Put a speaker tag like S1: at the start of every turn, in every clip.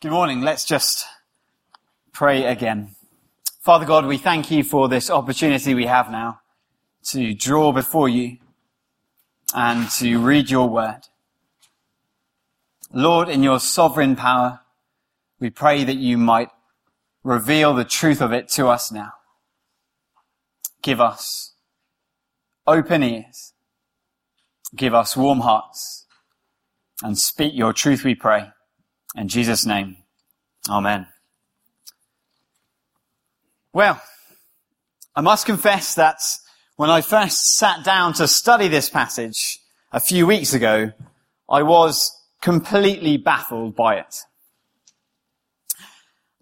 S1: Good morning. Let's just pray again. Father God, we thank you for this opportunity we have now to draw before you and to read your word. Lord, in your sovereign power, we pray that you might reveal the truth of it to us now. Give us open ears. Give us warm hearts and speak your truth, we pray. In Jesus' name, Amen. Well, I must confess that when I first sat down to study this passage a few weeks ago, I was completely baffled by it.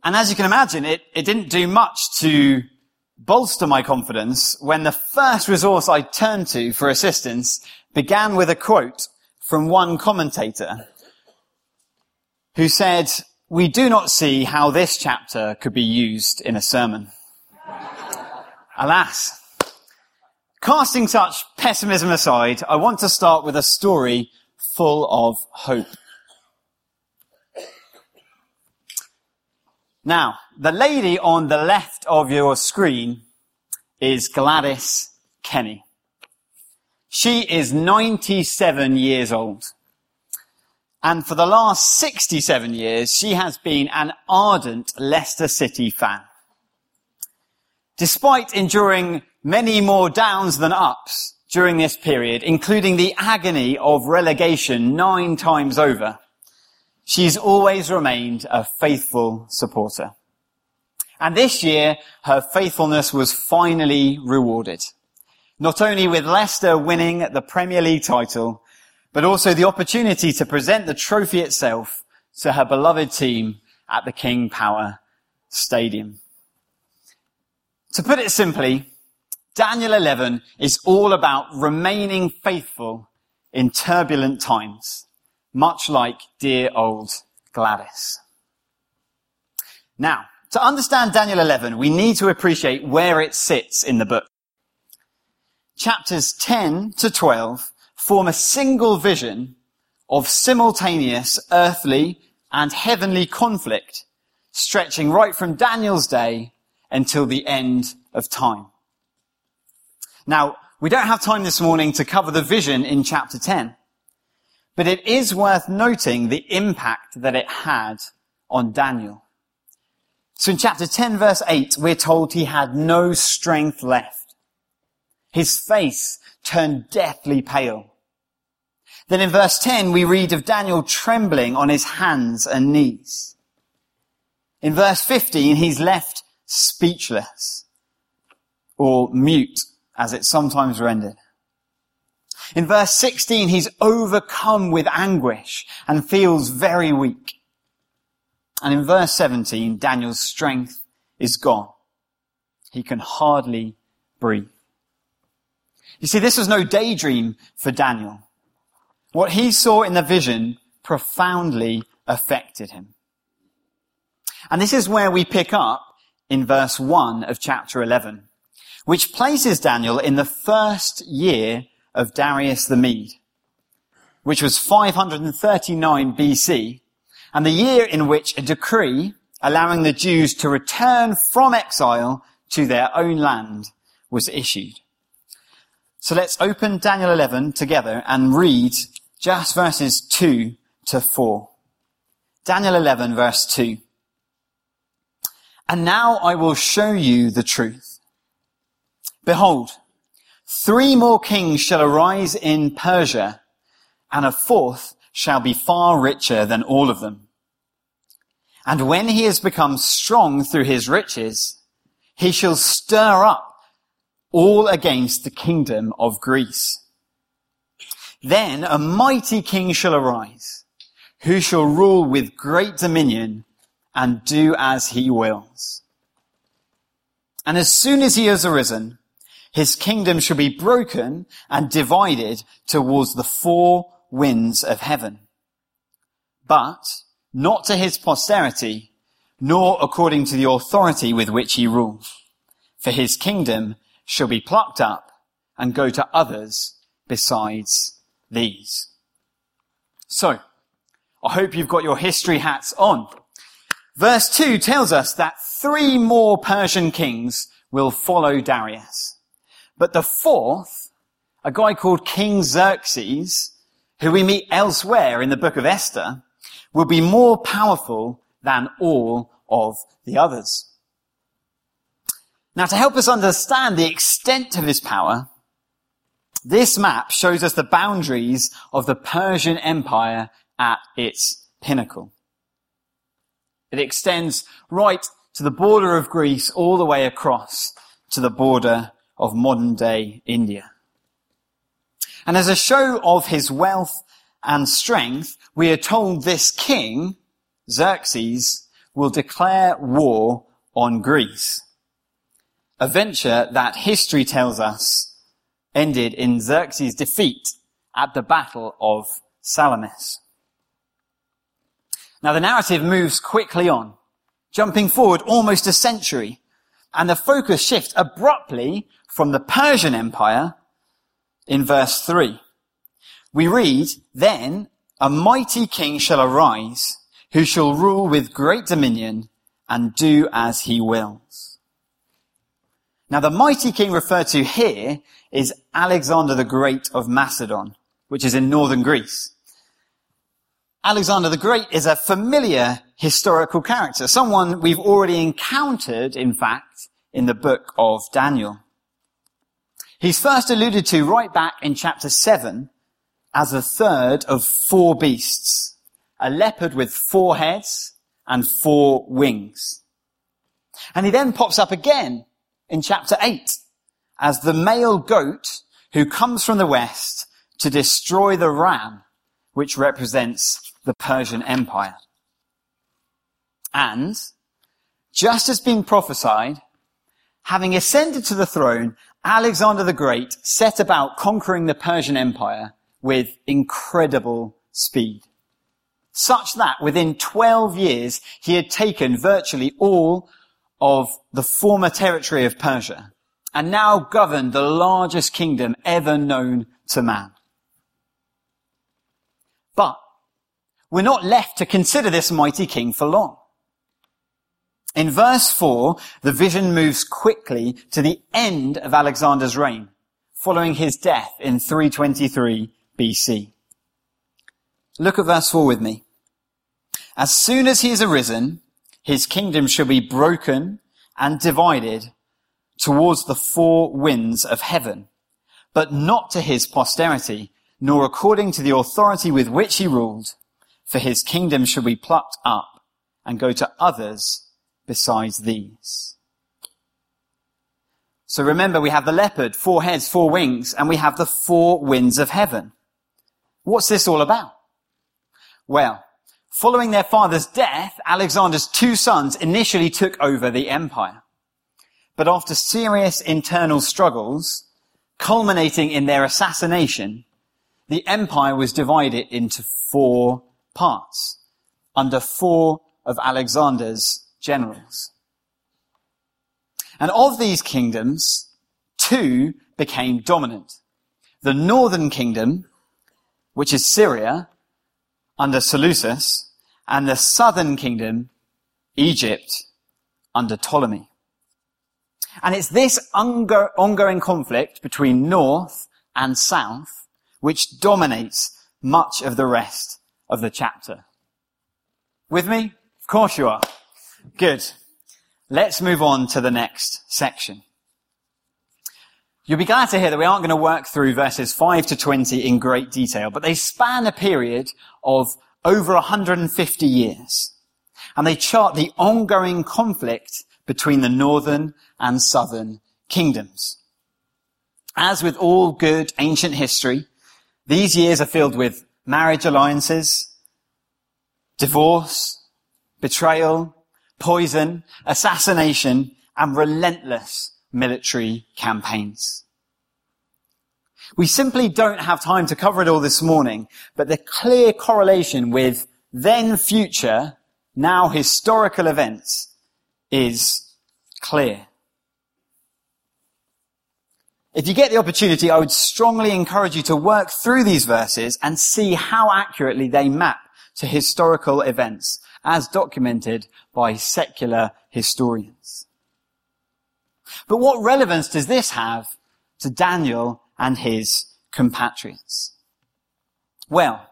S1: And as you can imagine, it, it didn't do much to bolster my confidence when the first resource I turned to for assistance began with a quote from one commentator who said, we do not see how this chapter could be used in a sermon. Alas, casting such pessimism aside, I want to start with a story full of hope. Now, the lady on the left of your screen is Gladys Kenny. She is 97 years old. And for the last 67 years, she has been an ardent Leicester City fan. Despite enduring many more downs than ups during this period, including the agony of relegation nine times over, she's always remained a faithful supporter. And this year, her faithfulness was finally rewarded. Not only with Leicester winning the Premier League title, but also the opportunity to present the trophy itself to her beloved team at the King Power Stadium. To put it simply, Daniel 11 is all about remaining faithful in turbulent times, much like dear old Gladys. Now, to understand Daniel 11, we need to appreciate where it sits in the book. Chapters 10 to 12 form a single vision of simultaneous earthly and heavenly conflict stretching right from Daniel's day until the end of time. Now, we don't have time this morning to cover the vision in chapter 10, but it is worth noting the impact that it had on Daniel. So in chapter 10 verse 8, we're told he had no strength left. His face turned deathly pale. Then in verse 10, we read of Daniel trembling on his hands and knees. In verse 15, he's left speechless or mute as it's sometimes rendered. In verse 16, he's overcome with anguish and feels very weak. And in verse 17, Daniel's strength is gone. He can hardly breathe. You see, this was no daydream for Daniel. What he saw in the vision profoundly affected him. And this is where we pick up in verse 1 of chapter 11, which places Daniel in the first year of Darius the Mede, which was 539 BC, and the year in which a decree allowing the Jews to return from exile to their own land was issued. So let's open Daniel 11 together and read just verses 2 to 4. Daniel 11 verse 2. And now I will show you the truth. Behold, three more kings shall arise in Persia, and a fourth shall be far richer than all of them. And when he has become strong through his riches, he shall stir up all against the kingdom of Greece. Then a mighty king shall arise, who shall rule with great dominion and do as he wills. And as soon as he has arisen, his kingdom shall be broken and divided towards the four winds of heaven. But not to his posterity, nor according to the authority with which he rules. For his kingdom shall be plucked up and go to others besides these. So, I hope you've got your history hats on Verse 2 tells us that three more Persian kings will follow Darius. But the fourth, a guy called King Xerxes, who we meet elsewhere in the book of Esther, will be more powerful than all of the others. Now to help us understand the extent of his power, this map shows us the boundaries of the Persian Empire at its pinnacle. It extends right to the border of Greece all the way across to the border of modern day India. And as a show of his wealth and strength, we are told this king, Xerxes, will declare war on Greece. A venture that history tells us ended in Xerxes' defeat at the Battle of Salamis. Now the narrative moves quickly on, jumping forward almost a century, and the focus shifts abruptly from the Persian Empire in verse 3. We read, Then a mighty king shall arise, who shall rule with great dominion and do as he wills. Now the mighty king referred to here is Alexander the Great of Macedon, which is in northern Greece. Alexander the Great is a familiar historical character, someone we've already encountered, in fact, in the book of Daniel. He's first alluded to right back in chapter 7 as the third of four beasts, a leopard with four heads and four wings. And he then pops up again in chapter 8 as the male goat who comes from the west to destroy the ram, which represents the Persian Empire. And, just as being prophesied, having ascended to the throne, Alexander the Great set about conquering the Persian Empire with incredible speed. Such that within 12 years, he had taken virtually all of the former territory of Persia and now governed the largest kingdom ever known to man. But we're not left to consider this mighty king for long. In verse 4, the vision moves quickly to the end of Alexander's reign, following his death in 323 BC. Look at verse 4 with me. As soon as he is arisen, his kingdom shall be broken and divided towards the four winds of heaven, but not to his posterity, nor according to the authority with which he ruled for his kingdom shall be plucked up and go to others besides these. So remember, we have the leopard, four heads, four wings, and we have the four winds of heaven. What's this all about? Well, following their father's death, Alexander's two sons initially took over the empire. But after serious internal struggles, culminating in their assassination, the empire was divided into four parts under four of Alexander's generals. And of these kingdoms, two became dominant. The northern kingdom, which is Syria, under Seleucus, and the southern kingdom, Egypt, under Ptolemy. And it's this ongoing conflict between north and south which dominates much of the rest of the chapter. With me? Of course you are. Good. Let's move on to the next section. You'll be glad to hear that we aren't going to work through verses 5 to 20 in great detail, but they span a period of over 150 years. And they chart the ongoing conflict between the northern and southern kingdoms. As with all good ancient history, these years are filled with marriage alliances, divorce, betrayal, poison, assassination, and relentless military campaigns. We simply don't have time to cover it all this morning, but the clear correlation with then future, now historical events is clear. If you get the opportunity, I would strongly encourage you to work through these verses and see how accurately they map to historical events as documented by secular historians. But what relevance does this have to Daniel and his compatriots? Well,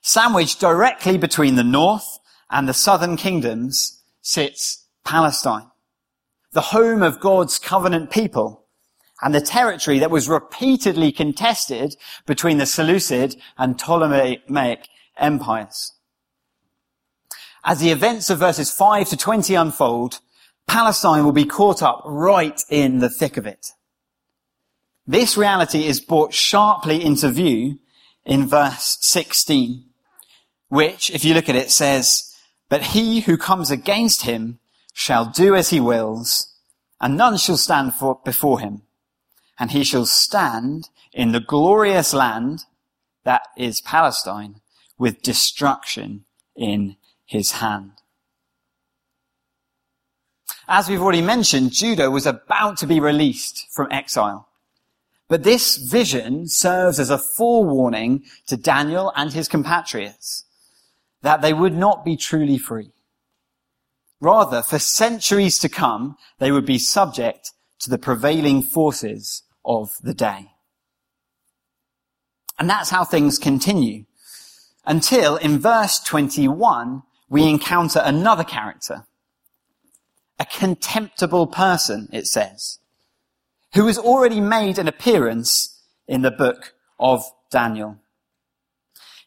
S1: sandwiched directly between the north and the southern kingdoms sits Palestine, the home of God's covenant people and the territory that was repeatedly contested between the Seleucid and Ptolemaic empires. As the events of verses 5 to 20 unfold, Palestine will be caught up right in the thick of it. This reality is brought sharply into view in verse 16, which, if you look at it, says, But he who comes against him shall do as he wills, and none shall stand for, before him. And he shall stand in the glorious land that is Palestine with destruction in his hand. As we've already mentioned, Judah was about to be released from exile. But this vision serves as a forewarning to Daniel and his compatriots that they would not be truly free. Rather, for centuries to come, they would be subject to the prevailing forces of the day. And that's how things continue. Until in verse 21, we encounter another character. A contemptible person, it says, who has already made an appearance in the book of Daniel.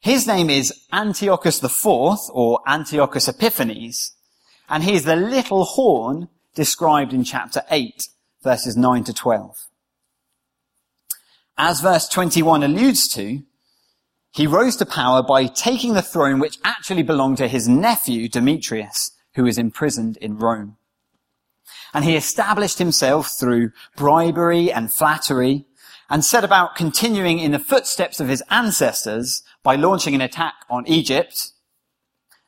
S1: His name is Antiochus IV, or Antiochus Epiphanes, and he is the little horn described in chapter 8, verses 9 to 12. As verse 21 alludes to, he rose to power by taking the throne which actually belonged to his nephew Demetrius, who was imprisoned in Rome. And he established himself through bribery and flattery and set about continuing in the footsteps of his ancestors by launching an attack on Egypt,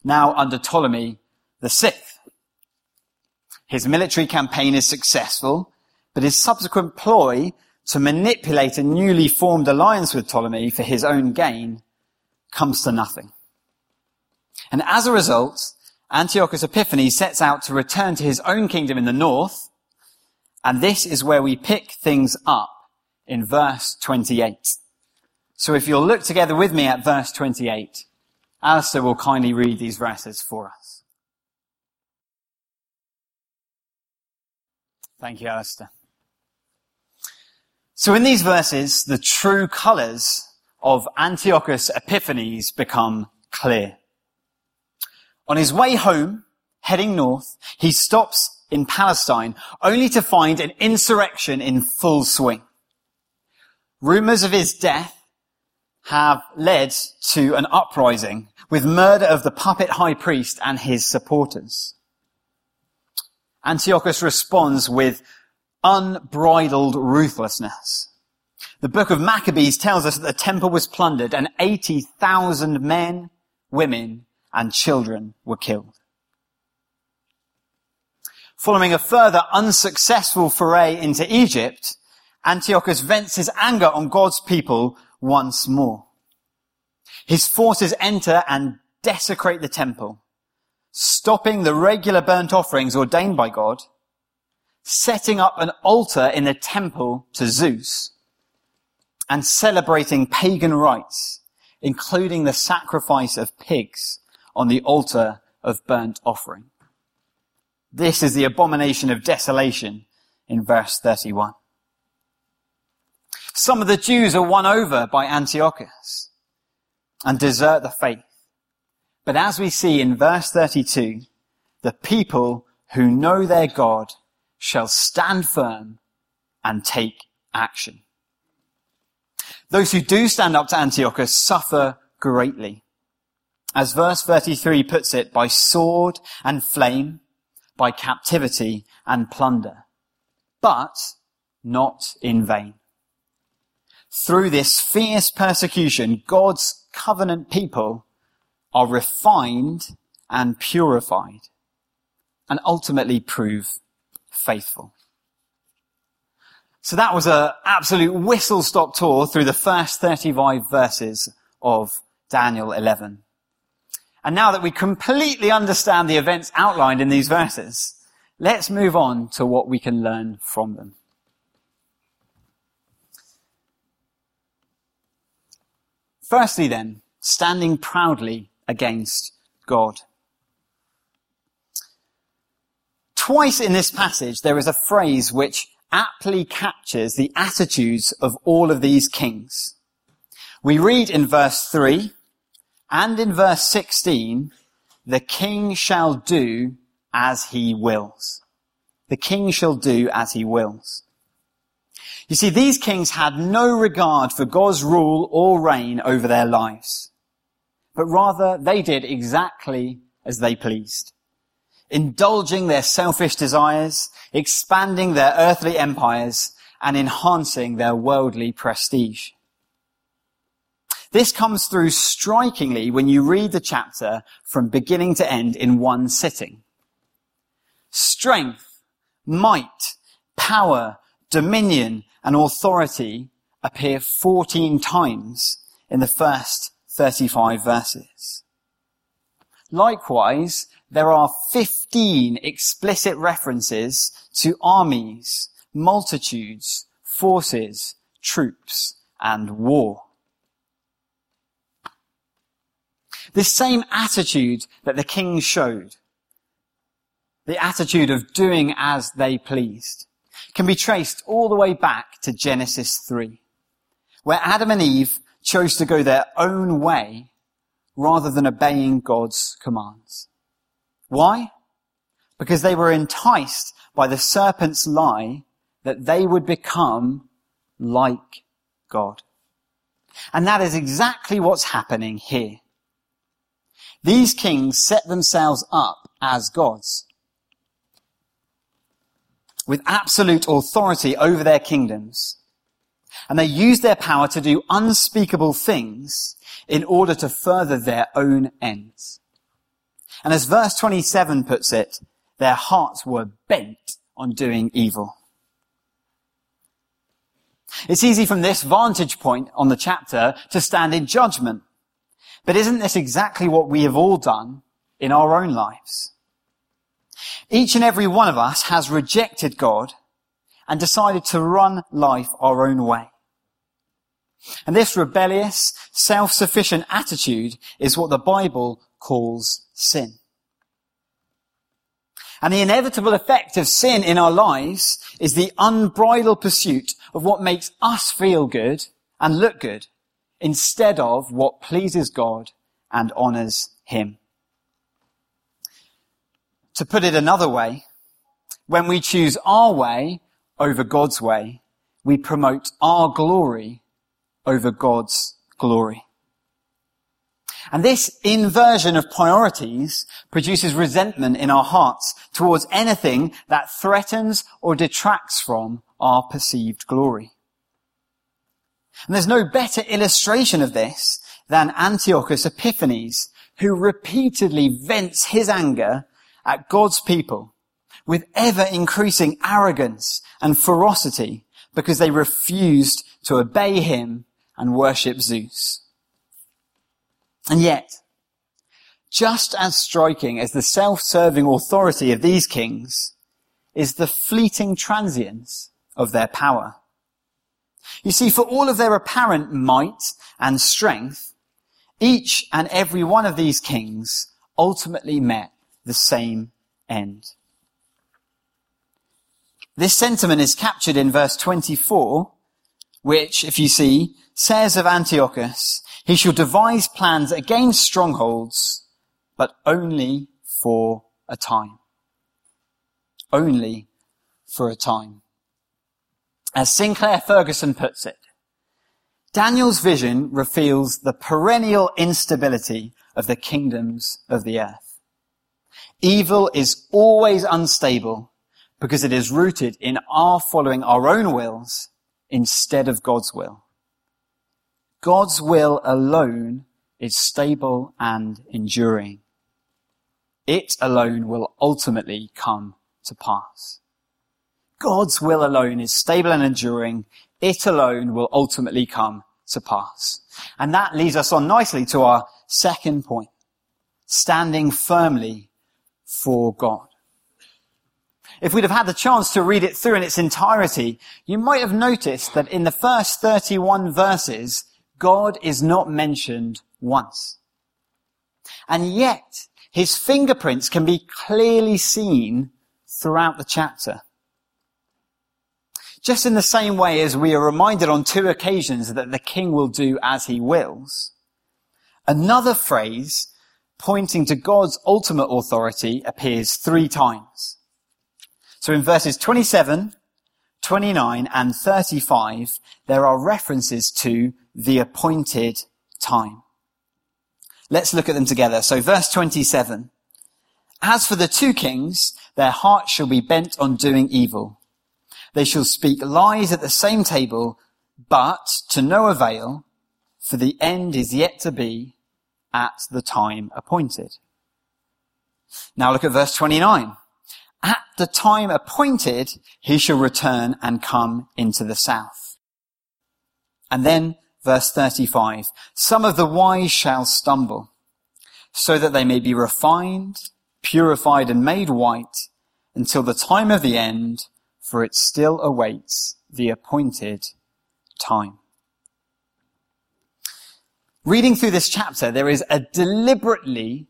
S1: now under Ptolemy the sixth. His military campaign is successful, but his subsequent ploy to manipulate a newly formed alliance with Ptolemy for his own gain comes to nothing. And as a result, Antiochus Epiphanes sets out to return to his own kingdom in the north, and this is where we pick things up in verse 28. So if you'll look together with me at verse 28, Alistair will kindly read these verses for us. Thank you, Alistair. So in these verses, the true colors of Antiochus Epiphanes become clear. On his way home, heading north, he stops in Palestine only to find an insurrection in full swing. Rumors of his death have led to an uprising with murder of the puppet high priest and his supporters. Antiochus responds with unbridled ruthlessness. The book of Maccabees tells us that the temple was plundered and 80,000 men, women, and children were killed. Following a further unsuccessful foray into Egypt, Antiochus vents his anger on God's people once more. His forces enter and desecrate the temple, stopping the regular burnt offerings ordained by God setting up an altar in the temple to Zeus and celebrating pagan rites, including the sacrifice of pigs on the altar of burnt offering. This is the abomination of desolation in verse 31. Some of the Jews are won over by Antiochus and desert the faith. But as we see in verse 32, the people who know their God shall stand firm and take action. Those who do stand up to Antiochus suffer greatly. As verse 33 puts it, by sword and flame, by captivity and plunder. But not in vain. Through this fierce persecution, God's covenant people are refined and purified and ultimately prove faithful. So that was an absolute whistle stop tour through the first 35 verses of Daniel 11. And now that we completely understand the events outlined in these verses, let's move on to what we can learn from them. Firstly then, standing proudly against God. Twice in this passage, there is a phrase which aptly captures the attitudes of all of these kings. We read in verse 3 and in verse 16, the king shall do as he wills. The king shall do as he wills. You see, these kings had no regard for God's rule or reign over their lives, but rather they did exactly as they pleased indulging their selfish desires, expanding their earthly empires, and enhancing their worldly prestige. This comes through strikingly when you read the chapter from beginning to end in one sitting. Strength, might, power, dominion, and authority appear 14 times in the first 35 verses. Likewise, there are 15 explicit references to armies, multitudes, forces, troops, and war. This same attitude that the king showed, the attitude of doing as they pleased, can be traced all the way back to Genesis 3, where Adam and Eve chose to go their own way rather than obeying God's commands. Why? Because they were enticed by the serpent's lie that they would become like God. And that is exactly what's happening here. These kings set themselves up as gods with absolute authority over their kingdoms. And they use their power to do unspeakable things in order to further their own ends. And as verse 27 puts it, their hearts were bent on doing evil. It's easy from this vantage point on the chapter to stand in judgment. But isn't this exactly what we have all done in our own lives? Each and every one of us has rejected God and decided to run life our own way. And this rebellious, self-sufficient attitude is what the Bible calls sin. And the inevitable effect of sin in our lives is the unbridled pursuit of what makes us feel good and look good instead of what pleases God and honors Him. To put it another way, when we choose our way over God's way, we promote our glory over God's glory. And this inversion of priorities produces resentment in our hearts towards anything that threatens or detracts from our perceived glory. And there's no better illustration of this than Antiochus Epiphanes, who repeatedly vents his anger at God's people with ever increasing arrogance and ferocity because they refused to obey him and worship Zeus. And yet, just as striking as the self-serving authority of these kings is the fleeting transience of their power. You see, for all of their apparent might and strength, each and every one of these kings ultimately met the same end. This sentiment is captured in verse 24, which, if you see, says of Antiochus, he shall devise plans against strongholds, but only for a time. Only for a time. As Sinclair Ferguson puts it, Daniel's vision reveals the perennial instability of the kingdoms of the earth. Evil is always unstable because it is rooted in our following our own wills instead of God's will. God's will alone is stable and enduring. It alone will ultimately come to pass. God's will alone is stable and enduring. It alone will ultimately come to pass. And that leads us on nicely to our second point. standing firmly for God. If we'd have had the chance to read it through in its entirety, you might have noticed that in the first 31 verses, God is not mentioned once. And yet, his fingerprints can be clearly seen throughout the chapter. Just in the same way as we are reminded on two occasions that the king will do as he wills, another phrase pointing to God's ultimate authority appears three times. So in verses 27, 29 and 35, there are references to the appointed time. Let's look at them together. So verse 27. As for the two kings, their hearts shall be bent on doing evil. They shall speak lies at the same table, but to no avail, for the end is yet to be at the time appointed. Now look at verse 29. At the time appointed, he shall return and come into the south. And then verse 35. Some of the wise shall stumble so that they may be refined, purified and made white until the time of the end, for it still awaits the appointed time. Reading through this chapter, there is a deliberately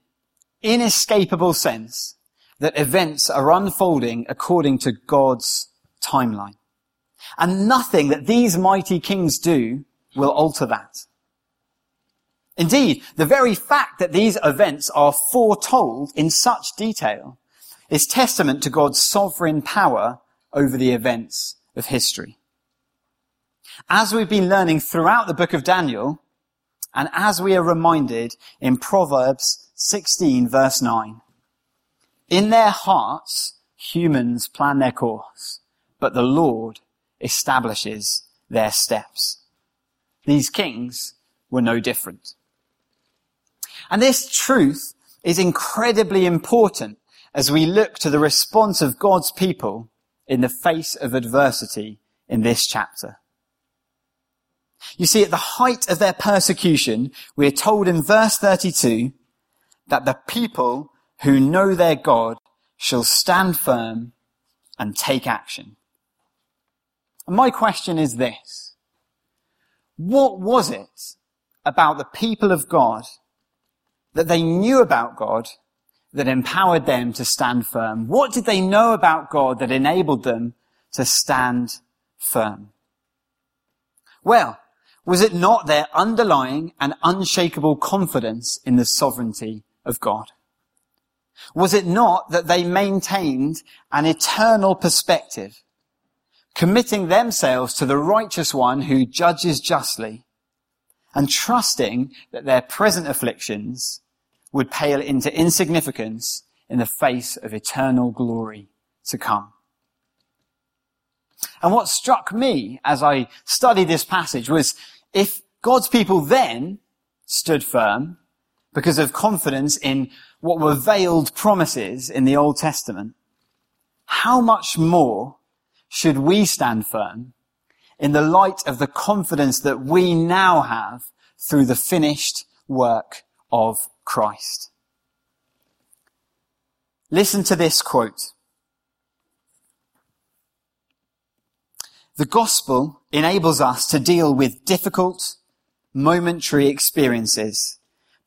S1: inescapable sense that events are unfolding according to God's timeline. And nothing that these mighty kings do will alter that. Indeed, the very fact that these events are foretold in such detail is testament to God's sovereign power over the events of history. As we've been learning throughout the book of Daniel, and as we are reminded in Proverbs 16 verse 9, in their hearts, humans plan their course, but the Lord establishes their steps. These kings were no different. And this truth is incredibly important as we look to the response of God's people in the face of adversity in this chapter. You see, at the height of their persecution, we are told in verse 32 that the people who know their God shall stand firm and take action. And my question is this. What was it about the people of God that they knew about God that empowered them to stand firm? What did they know about God that enabled them to stand firm? Well, was it not their underlying and unshakable confidence in the sovereignty of God? Was it not that they maintained an eternal perspective, committing themselves to the righteous one who judges justly and trusting that their present afflictions would pale into insignificance in the face of eternal glory to come. And what struck me as I studied this passage was if God's people then stood firm because of confidence in what were veiled promises in the Old Testament, how much more should we stand firm in the light of the confidence that we now have through the finished work of Christ. Listen to this quote. The gospel enables us to deal with difficult, momentary experiences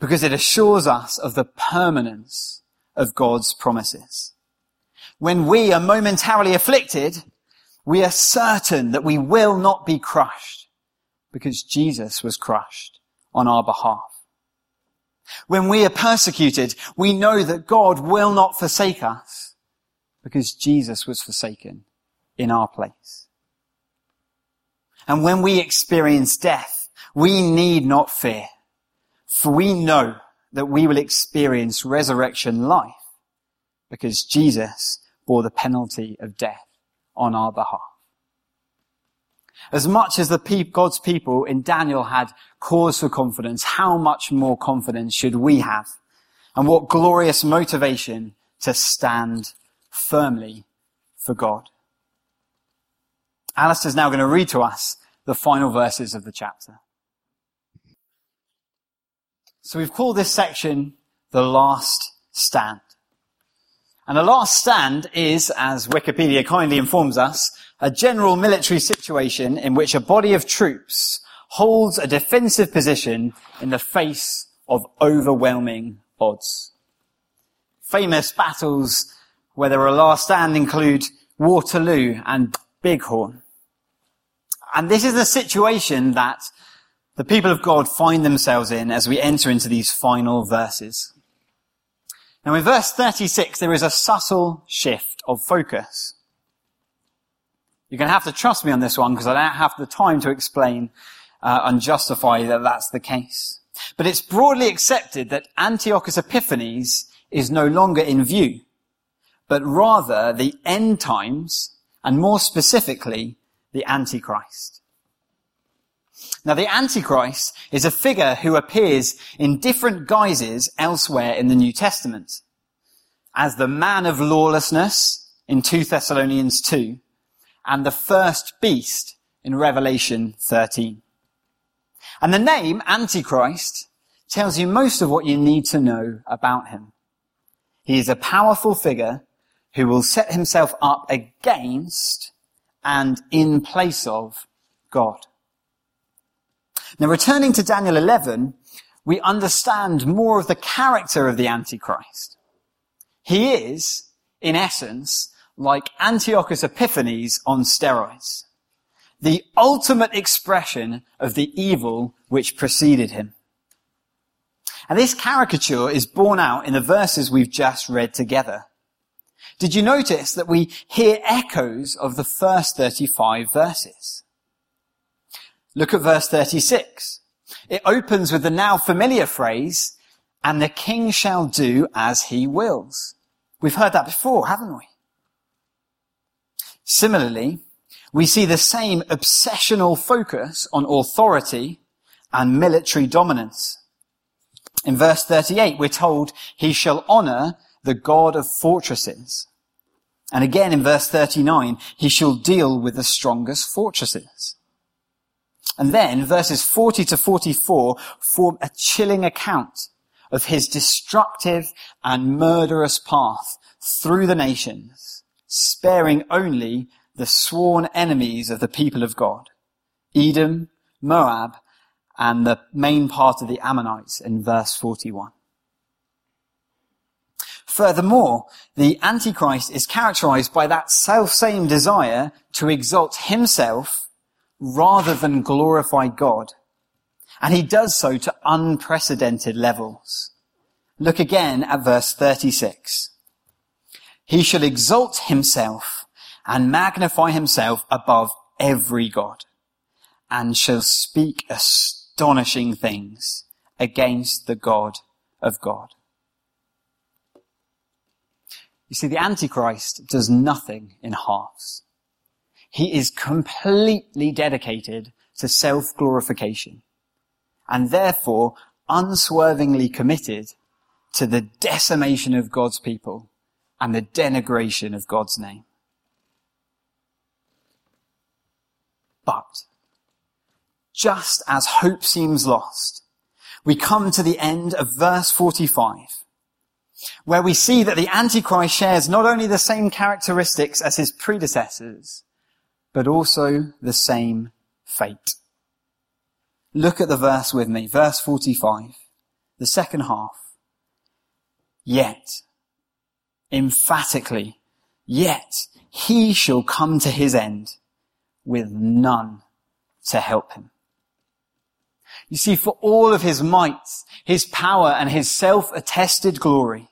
S1: because it assures us of the permanence of God's promises. When we are momentarily afflicted, we are certain that we will not be crushed because Jesus was crushed on our behalf. When we are persecuted, we know that God will not forsake us because Jesus was forsaken in our place. And when we experience death, we need not fear, for we know that we will experience resurrection life because Jesus bore the penalty of death on our behalf. As much as the God's people in Daniel had cause for confidence, how much more confidence should we have? And what glorious motivation to stand firmly for God. Alistair's now going to read to us the final verses of the chapter. So we've called this section the last stand. And a last stand is, as Wikipedia kindly informs us, a general military situation in which a body of troops holds a defensive position in the face of overwhelming odds. Famous battles where there are last stand include Waterloo and Bighorn. And this is the situation that the people of God find themselves in as we enter into these final verses. Now in verse 36, there is a subtle shift of focus. You're going to have to trust me on this one because I don't have the time to explain uh, and justify that that's the case. But it's broadly accepted that Antiochus Epiphanes is no longer in view, but rather the end times, and more specifically, the Antichrist. Now the Antichrist is a figure who appears in different guises elsewhere in the New Testament. As the man of lawlessness in 2 Thessalonians 2 and the first beast in Revelation 13. And the name Antichrist tells you most of what you need to know about him. He is a powerful figure who will set himself up against and in place of God. Now returning to Daniel 11, we understand more of the character of the Antichrist. He is, in essence, like Antiochus Epiphanes on steroids. The ultimate expression of the evil which preceded him. And this caricature is borne out in the verses we've just read together. Did you notice that we hear echoes of the first 35 verses? Look at verse 36. It opens with the now familiar phrase, and the king shall do as he wills. We've heard that before, haven't we? Similarly, we see the same obsessional focus on authority and military dominance. In verse 38, we're told he shall honor the God of fortresses. And again in verse 39, he shall deal with the strongest fortresses. And then verses 40 to 44 form a chilling account of his destructive and murderous path through the nations, sparing only the sworn enemies of the people of God, Edom, Moab, and the main part of the Ammonites in verse 41. Furthermore, the Antichrist is characterized by that self-same desire to exalt himself rather than glorify God. And he does so to unprecedented levels. Look again at verse 36. He shall exalt himself and magnify himself above every God and shall speak astonishing things against the God of God. You see, the Antichrist does nothing in halves. He is completely dedicated to self-glorification and therefore unswervingly committed to the decimation of God's people and the denigration of God's name. But just as hope seems lost, we come to the end of verse 45, where we see that the Antichrist shares not only the same characteristics as his predecessors, but also the same fate. Look at the verse with me, verse 45, the second half. Yet, emphatically, yet he shall come to his end with none to help him. You see, for all of his might, his power, and his self-attested glory,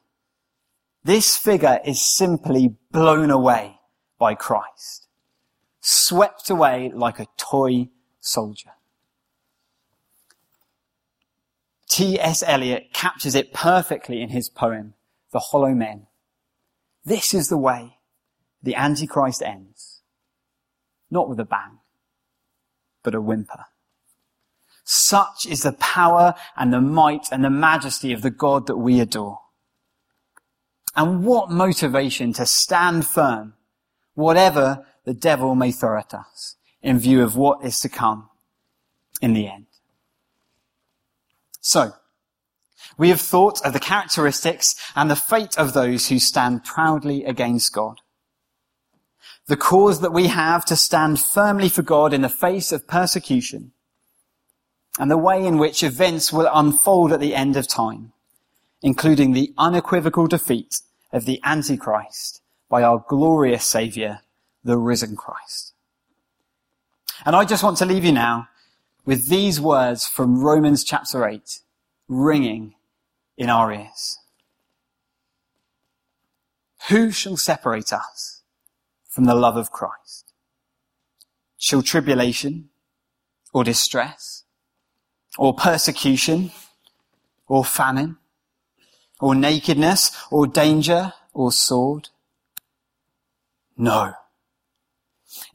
S1: this figure is simply blown away by Christ swept away like a toy soldier. T.S. Eliot captures it perfectly in his poem, The Hollow Men. This is the way the Antichrist ends. Not with a bang, but a whimper. Such is the power and the might and the majesty of the God that we adore. And what motivation to stand firm, whatever the devil may throw at us in view of what is to come in the end. So, we have thought of the characteristics and the fate of those who stand proudly against God. The cause that we have to stand firmly for God in the face of persecution and the way in which events will unfold at the end of time, including the unequivocal defeat of the Antichrist by our glorious Saviour, the risen Christ. And I just want to leave you now with these words from Romans chapter 8 ringing in our ears. Who shall separate us from the love of Christ? Shall tribulation or distress or persecution or famine or nakedness or danger or sword? No.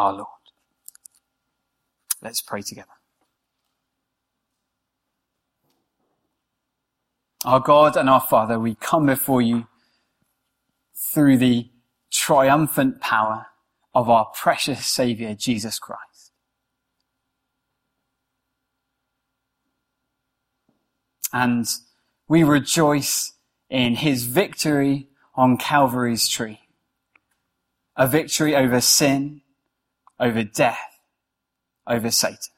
S1: our Lord. Let's pray together. Our God and our Father, we come before you through the triumphant power of our precious Savior, Jesus Christ. And we rejoice in his victory on Calvary's tree. A victory over sin, over death, over Satan.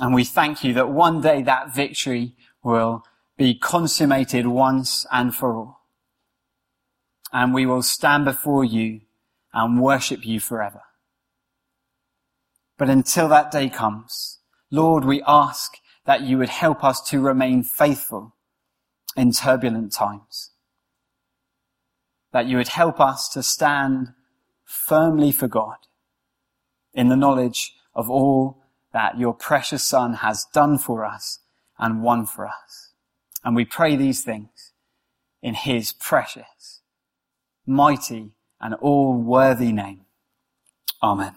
S1: And we thank you that one day that victory will be consummated once and for all. And we will stand before you and worship you forever. But until that day comes, Lord, we ask that you would help us to remain faithful in turbulent times. That you would help us to stand firmly for God in the knowledge of all that your precious son has done for us and won for us. And we pray these things in his precious, mighty, and all worthy name. Amen.